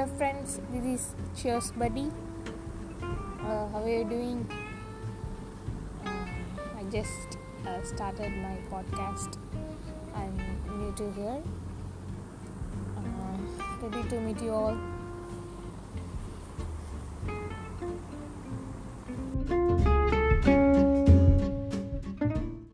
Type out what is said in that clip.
Hello friends. This is Cheers Buddy. Uh, how are you doing? Uh, I just uh, started my podcast. I'm new to here. Uh, ready to meet you all.